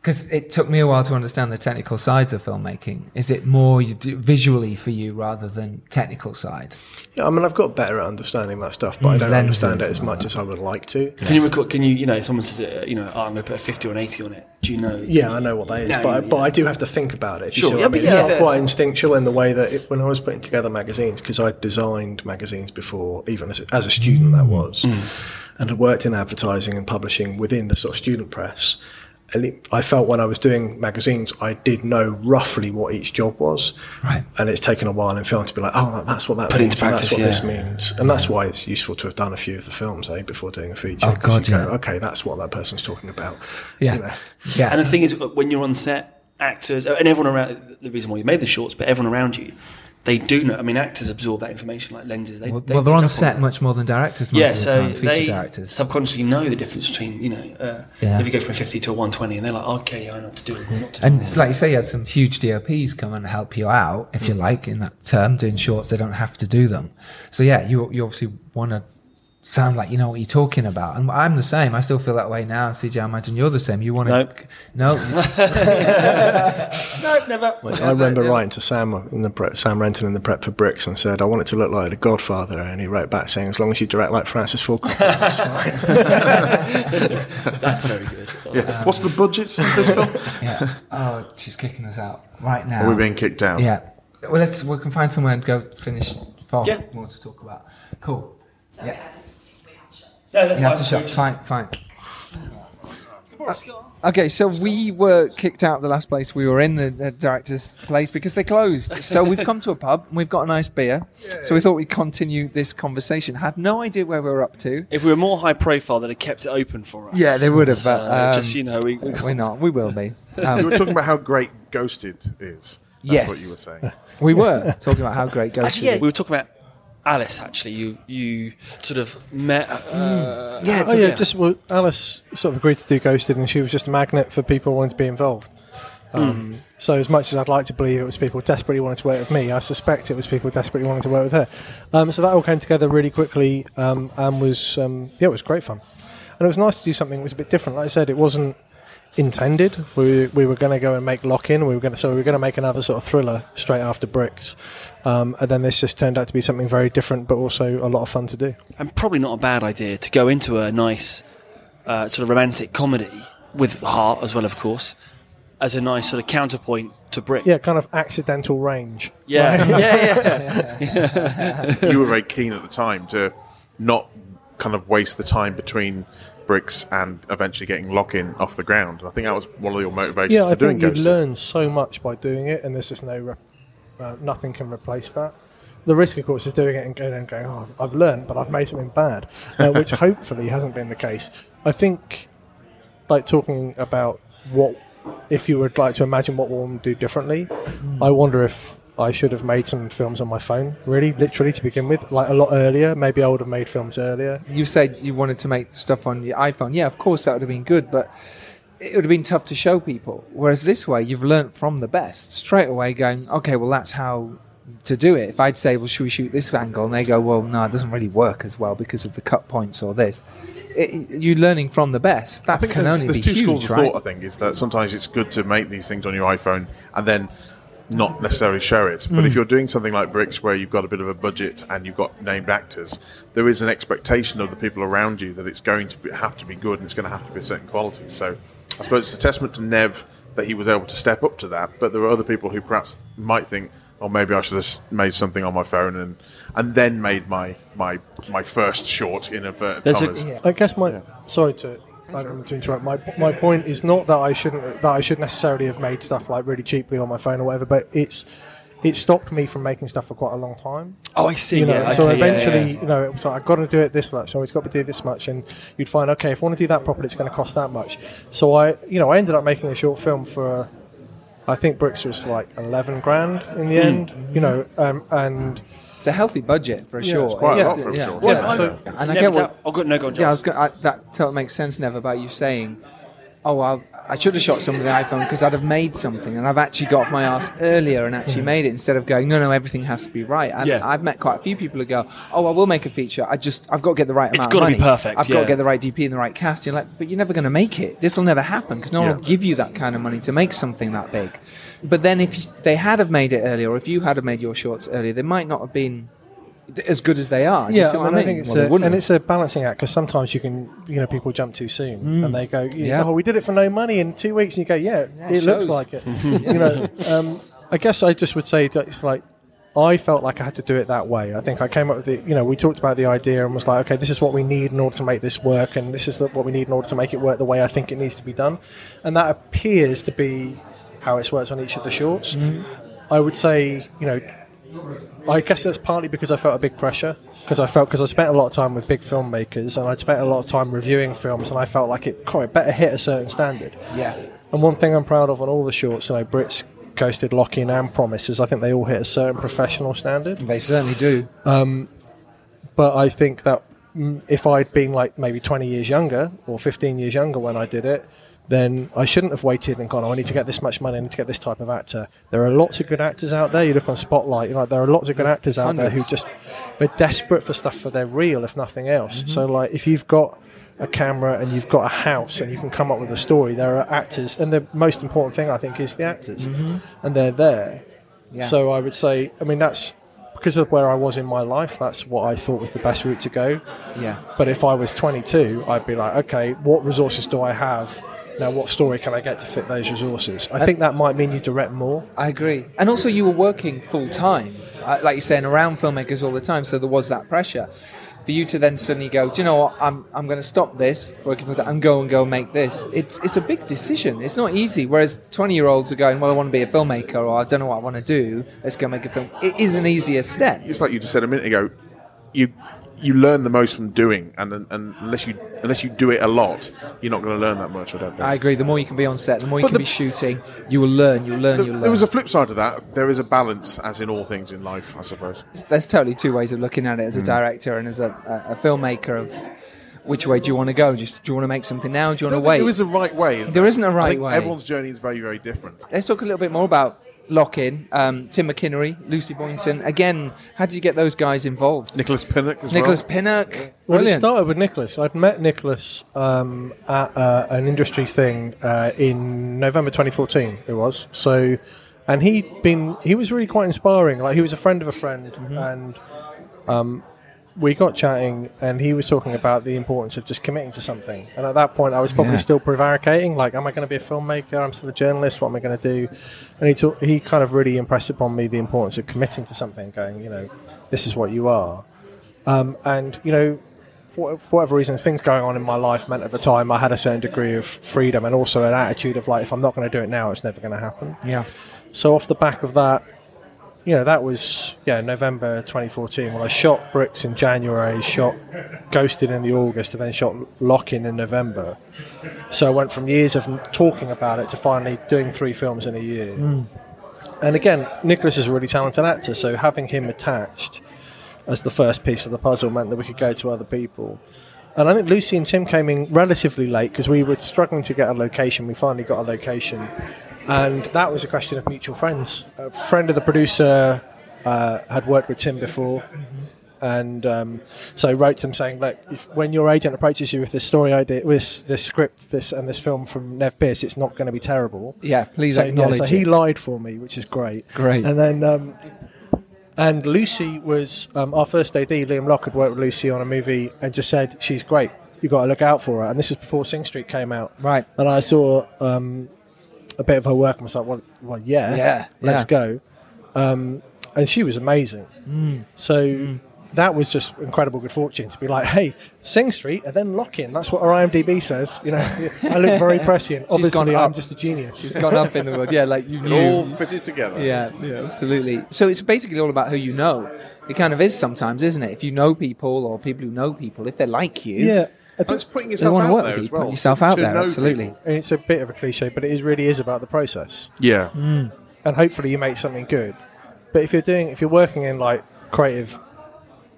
Because it took me a while to understand the technical sides of filmmaking. Is it more you do visually for you rather than technical side? Yeah, I mean, I've got better at understanding that stuff, but I don't understand it as much that. as I would like to. Can you record? Can you, you know, someone says, uh, you know, oh, I'm going to put a 50 or an 80 on it. Do you know? Yeah, I know what that is, No, but, I, yeah. but I do have to think about it. Sure. Yeah, I but mean. yeah, it's not quite instinctual in the way that it, when I was putting together magazines, because I designed magazines before, even as a, as a student, that was, Mm. and had worked in advertising and publishing within the sort of student press. And it, I felt when I was doing magazines, I did know roughly what each job was. Right. And it's taken a while in film to be like, oh, that's what that Put it means. into and practice, that's what yeah. this means. And that's why it's useful to have done a few of the films, eh, before doing a feature. Oh, 'cause God, you go, yeah. okay, that's what that person's talking about. Yeah. You know. Yeah. And the thing is, when you're on set, actors and everyone around, the reason why you made the shorts, but everyone around you, they do know. I mean, actors absorb that information like lenses. They, well, they they're on set it. much more than directors most Yeah, of the so time, feature they directors. subconsciously know the difference between, you know, uh, Yeah. if you go from a 50 to a 120 and they're like, okay, yeah, I know what to do. Not to do And it's like you say, you had some huge DOPs come and help you out, if you Mm. like, in that term, doing shorts. They don't have to do them. So yeah, you you obviously want to sound like you know what you're talking about. And I'm the same. I still feel that way now. CJ, I imagine you're the same. You want to Nope. no, [laughs] no, never. I remember writing to Sam in the prep, Sam Renton in the prep for Bricks and said I want it to look like The Godfather, and he wrote back saying as long as you direct like Francis Ford Coppola, that's fine. [laughs] That's very good. Yeah. Um, What's the budget of this film? yeah. Oh, she's kicking us out right now. Are we being kicked out? Yeah. Well, let's we can find somewhere and go finish. Far Yeah. more to talk about. Cool. Yeah. Yeah, that's You have to fine. shut. Fine. Fine. Okay, so we were kicked out of the last place we were in, the, the director's place, because they closed. So we've come to a pub and we've got a nice beer. So we thought we'd continue this conversation. Have no idea where we're up to. If we were more high profile, they'd have kept it open for us. Yeah, they would have, So, but, um, just you know, we, we We're not. We will be. [laughs] You Um, were talking about how great Ghosted is. That's Yes. what you were saying. we were talking about how great Ghost actually, yeah, is. we were talking about Alice. Actually, you you sort of met. Uh, Yeah, oh yeah, just well, Alice sort of agreed to do Ghosted, and she was just a magnet for people wanting to be involved. Um, So as much as I'd like to believe it was people desperately wanting to work with me, I suspect it was people desperately wanting to work with her. Um, so that all came together really quickly um, and was um, yeah, it was great fun. And it was nice to do something that was a bit different. Like I said, it wasn't intended. We, we were going to go and make Lock In. We were going to so we were going to make another sort of thriller straight after Bricks, um, and then this just turned out to be something very different, but also a lot of fun to do. and probably not a bad idea to go into a nice uh, sort of romantic comedy with heart as well, of course, as a nice sort of counterpoint to Brick. Yeah, kind of accidental range. yeah, [laughs] yeah, yeah. you were very keen at the time to not kind of waste the time between bricks and eventually getting Lock In off the ground. I think that was one of your motivations Yeah, for I doing think you Ghosted. learn so much by doing it, and there's just no, re- uh, nothing can replace that. The risk, of course, is doing it and going and going. Oh, I've learned, but I've made something bad, uh, [laughs] which hopefully hasn't been the case. I think, like talking about what if you would like to imagine what one would do differently. I wonder if I should have made some films on my phone, really, literally to begin with, like a lot earlier. Maybe I would have made films earlier. You said you wanted to make stuff on your iPhone. Yeah, of course that would have been good, but it would have been tough to show people. Whereas this way, you've learnt from the best straight away. Going, okay, well that's how to do it. If I'd say, well, should we shoot this angle, and they go, well, no, it doesn't really work as well because of the cut points or this. It, you're learning from the best. That I think can there's, only there's be two huge, schools of right? thought. I think is that sometimes it's good to make these things on your iPhone and then not necessarily show it. But Mm. if you're doing something like Bricks, where you've got a bit of a budget and you've got named actors, there is an expectation of the people around you that it's going to be, have to be good and it's going to have to be a certain quality. So I suppose it's a testament to Nev that he was able to step up to that. But there are other people who perhaps might think. or maybe I should have made something on my phone and and then made my my my first short in inverted There's a- commas. Yeah. I guess my sorry to I don't mean to interrupt. My my point is not that I shouldn't that I should necessarily have made stuff like really cheaply on my phone or whatever, but it's it stopped me from making stuff for quite a long time. Oh, I see. You know, yeah, so okay, eventually, yeah. you know, it was like I've got to do it this much, so it's got to do this much, and you'd find okay, if I want to do that properly, it's going to cost that much. So I, you know, I ended up making a short film for, I think Bricks was like eleven grand in the end, you know, um, and It's a healthy budget for a Yeah, short. it's quite a lot for a yeah. short. yeah, Yeah, so And I Never get what doubt- Oh, good. No, go on, Yeah, I was Giles. go- I, that totally makes sense, Nev, about you saying, oh, well, I should have shot something with the iPhone because I'd have made something, and I've actually got off my ass earlier and actually mm. made it instead of going, no, no, everything has to be right. And Yeah. I've met quite a few people who go, oh, I will make a feature. I just, I've got to get the right It's amount. gotta be perfect, I've got to get the right DP and the right cast. You're like, but you're never going to make it. This will never happen because no one Yeah. will give you that kind of money to make something that big. But then if they had have made it earlier, or if you had have made your shorts earlier, they might not have been as good as they are. Do you Yeah, see I mean, I think it's Well, a, and it's a balancing act because sometimes you can, you know, people jump too soon and they go, Yeah. yeah. "Oh, we did it for no money in two weeks," and you go, "Yeah, Yeah, it it looks like it." [laughs] you know, um, I guess I just would say that it's like I felt like I had to do it that way. I think I came up with the, you know, we talked about the idea and was like, okay, this is what we need in order to make this work, and this is the, what we need in order to make it work the way I think it needs to be done, and that appears to be how it's worked on each of the shorts. I would say, you know, I guess that's partly because I felt a big pressure because I felt because I spent a lot of time with big filmmakers and I'd spent a lot of time reviewing films and I felt like it quite better hit a certain standard. yeah. And one thing I'm proud of on all the shorts, you know, Bricks, Ghosted, Locking, and Promises, I think they all hit a certain professional standard. They certainly do. But I think that mm, if I'd been like maybe 20 years younger or 15 years younger when I did it, then I shouldn't have waited and gone, oh, I need to get this much money, I need to get this type of actor. There are lots of good actors out there. You look on Spotlight, know, there are lots of good actors out there who hundreds. just, they're desperate for stuff for their real, if nothing else. Mm-hmm. So, like, if you've got a camera and you've got a house and you can come up with a story, there are actors, and the most important thing, I think, is the actors. And they're there. Mm-hmm. Yeah. So I would say, I mean, that's because of where I was in my life, that's what I thought was the best route to go. Yeah. But if I was 22, I'd be like, okay, what resources do I have? Now, what story can I get to fit those resources? I think that might mean you direct more. I agree. And also, you were working full time, uh, like you're saying, around filmmakers all the time, so there was that pressure. For you to then suddenly go, do you know what? I'm, I'm going to stop this, working full time, and go and go make this. It's it's a big decision. It's not easy. Whereas 20 year olds are going, well, I want to be a filmmaker, or I don't know what I want to do. Let's go make a film. It is an easier step. It's like you just said a minute ago. You you learn the most from doing, and, and, and unless you unless you do it a lot, you're not going to learn that much. I don't think. I agree. The more you can be on set, the more you But can the- be shooting, you will learn. You'll learn. There- You'll learn. there was a flip side of that. There is a balance, as in all things in life, I suppose. there's totally two ways of looking at it as a hmm. director and as a, a, a filmmaker of which way do you want to go? Just do you want to make something now? Do you want to wait? There is a right way. Is There there isn't a right way. Everyone's journey is very, very different. Let's talk a little bit more about Lock In. Um, Tim McInnerny, Lucy Boynton. Again, how did you get those guys involved? Nicholas Pinnock as Nicholas well. Pinnock. Well, it started with Nicholas. I'd met Nicholas um, at uh, an industry thing uh, in November 2014. It was so, and he'd been he was really quite inspiring. Like he was a friend of a friend, and um, we got chatting, and he was talking about the importance of just committing to something. And at that point, I was probably Yeah. still prevaricating. Like, am I going to be a filmmaker? I'm still a journalist. What am I going to do? And he talk, he kind of really impressed upon me the importance of committing to something. Going, you know, this is what you are. Um, and you know, for, for whatever reason, things going on in my life meant at the time I had a certain degree of freedom and also an attitude of like, if I'm not going to do it now, it's never going to happen. yeah. So off the back of that, you know, that was yeah November 2014. Well, I shot Bricks in January, shot Ghosted in the August, and then shot Locking In in November. So I went from years of talking about it to finally doing three films in a year. Hmm. And again, Nicholas is a really talented actor, so having him attached as the first piece of the puzzle meant that we could go to other people. And I think Lucy and Tim came in relatively late because we were struggling to get a location. We finally got a location, and that was a question of mutual friends. A friend of the producer uh, had worked with Tim before, and um, so wrote to him saying, "Look, if, when your agent approaches you with this story idea, with this, this script, this and this film from Nev Pierce, it's not going to be terrible." Yeah, please so, yeah, acknowledge so he lied for me, which is great. Great. And then, um, and Lucy was um, our first AD. Liam Locke had worked with Lucy on a movie and just said she's great. You've got to look out for her. And this is before Sing Street came out. Right. And I saw um, a bit of her work and I was like, well, well yeah, Yeah, let's yeah. go. Um, and she was amazing. Mm. So. That was just incredible good fortune to be like, hey, Sing Street and then Lock In. That's what her IMDb says. You know, [laughs] I look very prescient. Obviously, I'm just a genius. She's gone up in the world. Yeah, like you knew. all fitted together. Yeah, yeah, absolutely. So it's basically all about who you know. It kind of is sometimes, isn't it? If you know people or people who know people, if they're like you, yeah, I And it's putting yourself want out work there with you. as well. Put yourself out there, absolutely. And it's a bit of a cliche, but it is, really is about the process. Yeah. Mm. And hopefully you make something good. But if you're doing, if you're working in like creative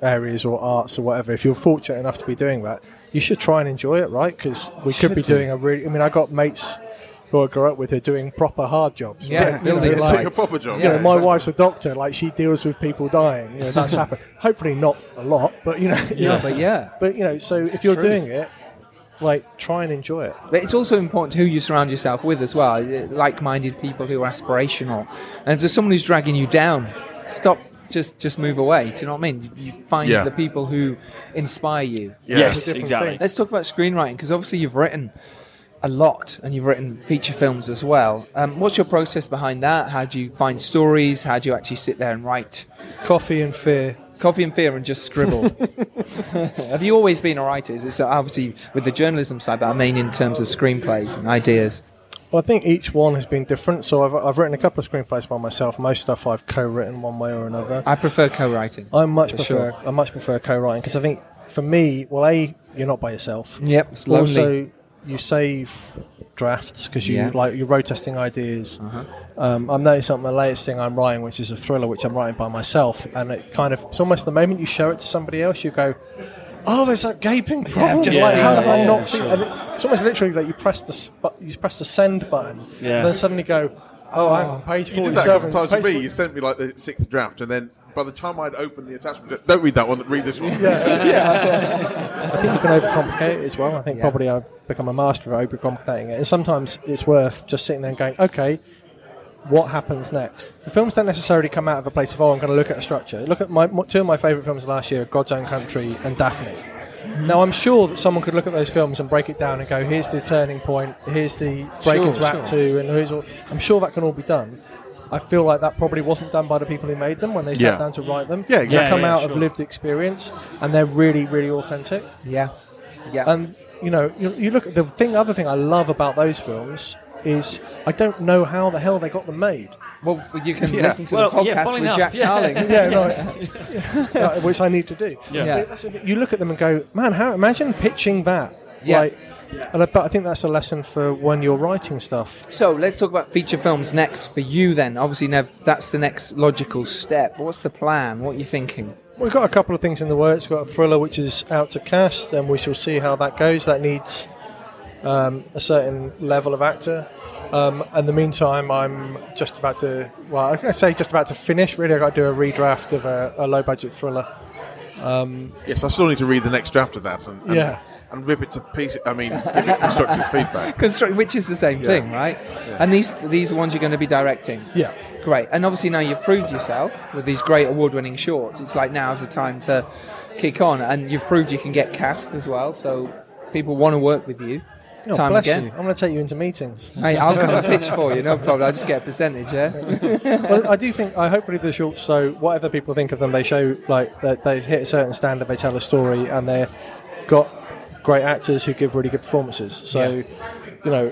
areas or arts or whatever, if you're fortunate enough to be doing that, you should try and enjoy it, right? Because we Should could be do. doing a really. I mean, I got mates who I grew up with who are doing proper hard jobs. Yeah, right? You know, building It's like- like a proper job. you know, my exactly. wife's a doctor. Like she deals with people dying. You know, that's [laughs] happened. Hopefully not a lot, but you know, Yeah, but yeah. [laughs] But you know, so if you're truth. doing it, like try and enjoy it. But it's also important who you surround yourself with as well. Eh, like-minded people who are aspirational, and if there's someone who's dragging you down, stop. Just, just move away. Do you know what I mean? You find Yeah. the people who inspire you. Yeah. Yes, It's a different exactly. thing. Let's talk about screenwriting because obviously you've written a lot and you've written feature films as well. Um, what's your process behind that? How do you find stories? How do you actually sit there and write? Coffee and fear. Coffee and fear and just scribble. [laughs] [laughs] Have you always been a writer? Is it obviously with the journalism side, but I mean in terms of screenplays and ideas? Well, I think each one has been different. So I've, I've written a couple of screenplays by myself. Most stuff I've co-written one way or another. I prefer co-writing. I much prefer sure. I much prefer co-writing because I think for me, well, a you're not by yourself. Yep, it's lonely. Also, you save drafts because you Yeah. Uh-huh. like you're road testing ideas. Um, I'm noticing something. The latest thing I'm writing, which is a thriller, which I'm writing by myself, and it kind of it's almost the moment you show it to somebody else, you go. Oh, there's that gaping problem. just like, seen how that, have I yeah, not seen? And it, it's almost literally like you press the sp- you press the send button, Yeah. and then suddenly go, oh, hang on, page You did that a couple forty-seven. of times with me. You sent me like the sixth draft, and then by the time I'd opened the attachment, don't read that one. Read this one. [laughs] I think you can overcomplicate it as well. I think Yeah. probably I've become a master of overcomplicating it. And sometimes it's worth just sitting there and going, okay, what happens next? The films don't necessarily come out of a place of, oh, I'm going to look at a structure. Look at my two of my favourite films last year, God's Own Country and Daphne. Mm-hmm. Now, I'm sure that someone could look at those films and break it down and go, here's the turning point, here's the break Sure, into Act 2, and here's all. I'm sure that can all be done. I feel like that probably wasn't done by the people who made them when they sat Yeah. down to write them. Yeah, They come Yeah, out yeah, of lived experience, and they're really, really authentic. yeah, yeah. And you know, you, you look at the thing. Other thing I love about those films is I don't know how the hell they got them made. well, you can Yeah. listen to Well, the podcast yeah, with enough, Jack yeah. Tarling. [laughs] Yeah, no, [laughs] which I need to do. Yeah. Yeah. But that's the thing, You look at them and go, man, how imagine pitching that. Yeah. Like, and I, but I think that's a lesson for when you're writing stuff. So let's talk about feature films next for you. Then, obviously, Nev, that's the next logical step. What's the plan? What are you thinking? We've got a couple of things in the works. We've got a thriller which is out to cast, and we shall see how that goes. That needs um, a certain level of actor. Um, in the meantime, I'm just about to, well, I'm going to say just about to finish. Really, I've got to do a redraft of a, a low budget thriller. Yes, I still need to read the next draft of that and, and, Yeah. And rip it to pieces. I mean, give it constructive feedback. [laughs] Construct, which is the same thing, right? And these these are ones you're going to be directing. Yeah. Great. And obviously now you've proved yourself with these great award-winning shorts. It's like now's the time to kick on, and you've proved you can get cast as well. So people want to work with you. Oh, time bless again. you. I'm going to take you into meetings. Hey, I'll come and pitch for you. No [laughs] problem. I'll just get a percentage. Yeah. [laughs] well, I do think, I hopefully the shorts, so whatever people think of them, they show like that they hit a certain standard, they tell a story, and they've got great actors who give really good performances. So, Yeah. you know,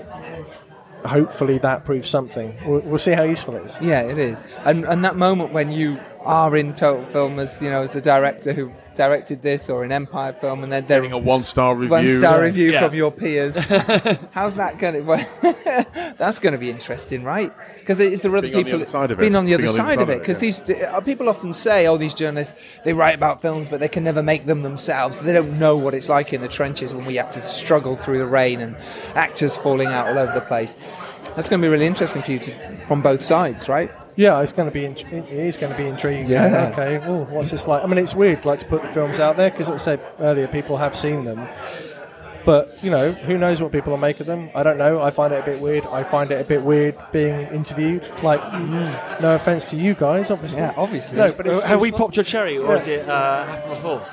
hopefully that proves something. We'll, we'll see how useful it is. Yeah, it is. And and that moment when you are in total film as you know as the director who directed this or an Empire film, and then they're Getting a one star review. one star review Yeah. from your peers. [laughs] How's that going to? Well, [laughs] that's going to be interesting, right? Because it's the other Being on the people other side of it. being on the other on the other side of side it. of it, Because these uh, people often say, "Oh, these journalists they write about films, but they can never make them themselves. They don't know what it's like in the trenches when we have to struggle through the rain and actors falling out all over the place." That's going to be really interesting for you to, from both sides, right? Yeah, it's going to be. int- It is going to be intriguing. Yeah. Okay. Well, what's this like? I mean, it's weird, like to put the films out there because, as I said earlier, people have seen them. But you know, who knows what people will make of them? I don't know. I find it a bit weird. I find it a bit weird being interviewed. Like, no offense to you guys, obviously. Yeah, obviously. No, but it's, Have we it's- popped your cherry, or Yeah. has it uh, happened before?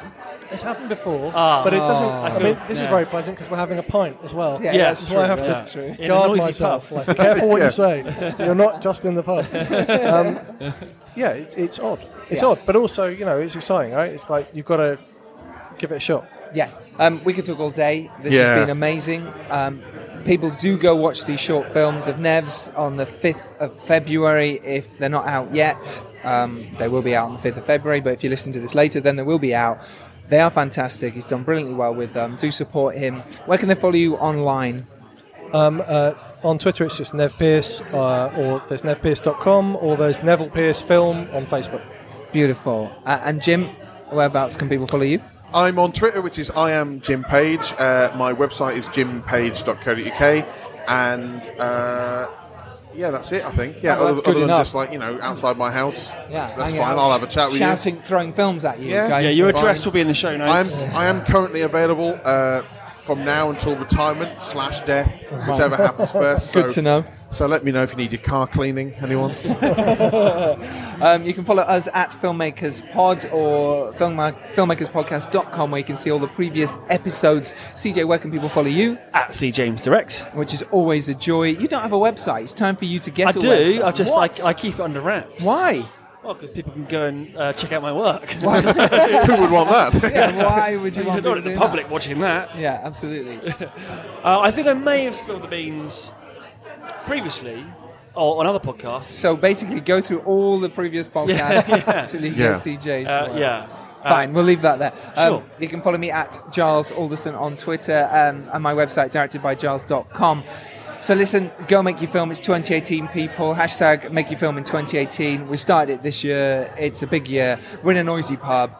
It's happened before, Ah. but it doesn't. Ah. I, I mean, feel- this is very pleasant because we're having a pint as well. Yeah, Yeah, that's That's why I true, have to that's true. In a guard noisy myself. pub. Like, be careful what [laughs] Yeah. you say. You're not just in the pub. [laughs] Um, yeah, it's, it's odd. It's Yeah. odd, but also you know it's exciting, right? It's like you've got to give it a shot. Yeah, um, we could talk all day. This Yeah. has been amazing. Um, people do go watch these short films of Nev's on the 5th of February if they're not out yet. Um, they will be out on the 5th of February, but if you listen to this later, then they will be out. They are fantastic. He's done brilliantly well with them. Do support him. Where can they follow you online? Um, uh, on Twitter, it's just Nev Pierce, uh, or there's nevpierce.com, or there's Neville Pierce Film on Facebook. Beautiful. Uh, and Jim, whereabouts can people follow you? I'm on Twitter, which is I am Jim Page. Uh, my website is jimpage.co.uk, and uh, yeah, that's it. I think. Yeah, Oh, well, other, good other than just like you know outside my house. Yeah, that's fine. out, I'll have a chat with you. shouting, throwing films at you. Yeah. going, Yeah, your Fine. address will be in the show I'm notes. I am currently available uh, from now until retirement slash death, whichever happens first. [laughs] Good to know. So let me know if you need your car cleaning. Anyone? [laughs] Um, you can follow us at Filmmakers Pod or film, filmmakerspodcast.com where you can see all the previous episodes. CJ, where can people follow you? At C James Direct. Which is always a joy. You don't have a website. It's time for you to get I a do. website. I just What? I, I keep it under wraps. Why? Well, because people can go and uh, check out my work. [laughs] Who would want that? Yeah, why would you you want don't people the doing public watching that. that? Yeah, absolutely. [laughs] Uh, I think I may have spilled the beans previously or on other podcasts. So basically, go through all the previous [laughs] podcasts Yeah, yeah. until Yeah. CJ's. Uh, work. yeah. Uh, Fine, we'll leave that there. Um, Sure. You can follow me at Giles Alderson on Twitter um, and my website, directedbygiles.com. So listen, go make your film. It's 2018, people. Hashtag make your film in 2018. We started it this year. It's a big year. We're in a noisy pub.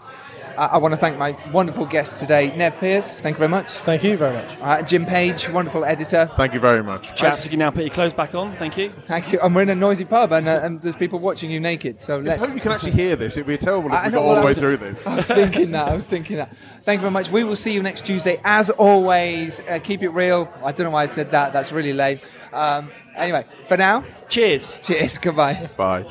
I, I want to thank my wonderful guest today, Nev Pierce. Thank you very much. Thank you very much. Uh, Jim Page, wonderful editor. Thank you very much. Chaps, you can now put your clothes back on. Thank you. Thank you. And we're in a noisy pub, and, uh, and there's people watching you naked. So I let's. hope you can actually hear this. It'd be terrible if I we know, got all the way was- through this. [laughs] I was thinking that. I was thinking that. Thank you very much. We will see you next Tuesday. As always, uh, keep it real. I don't know why I said that. That's really lame. Um, anyway, for now, Cheers. cheers. [laughs] Goodbye. Bye.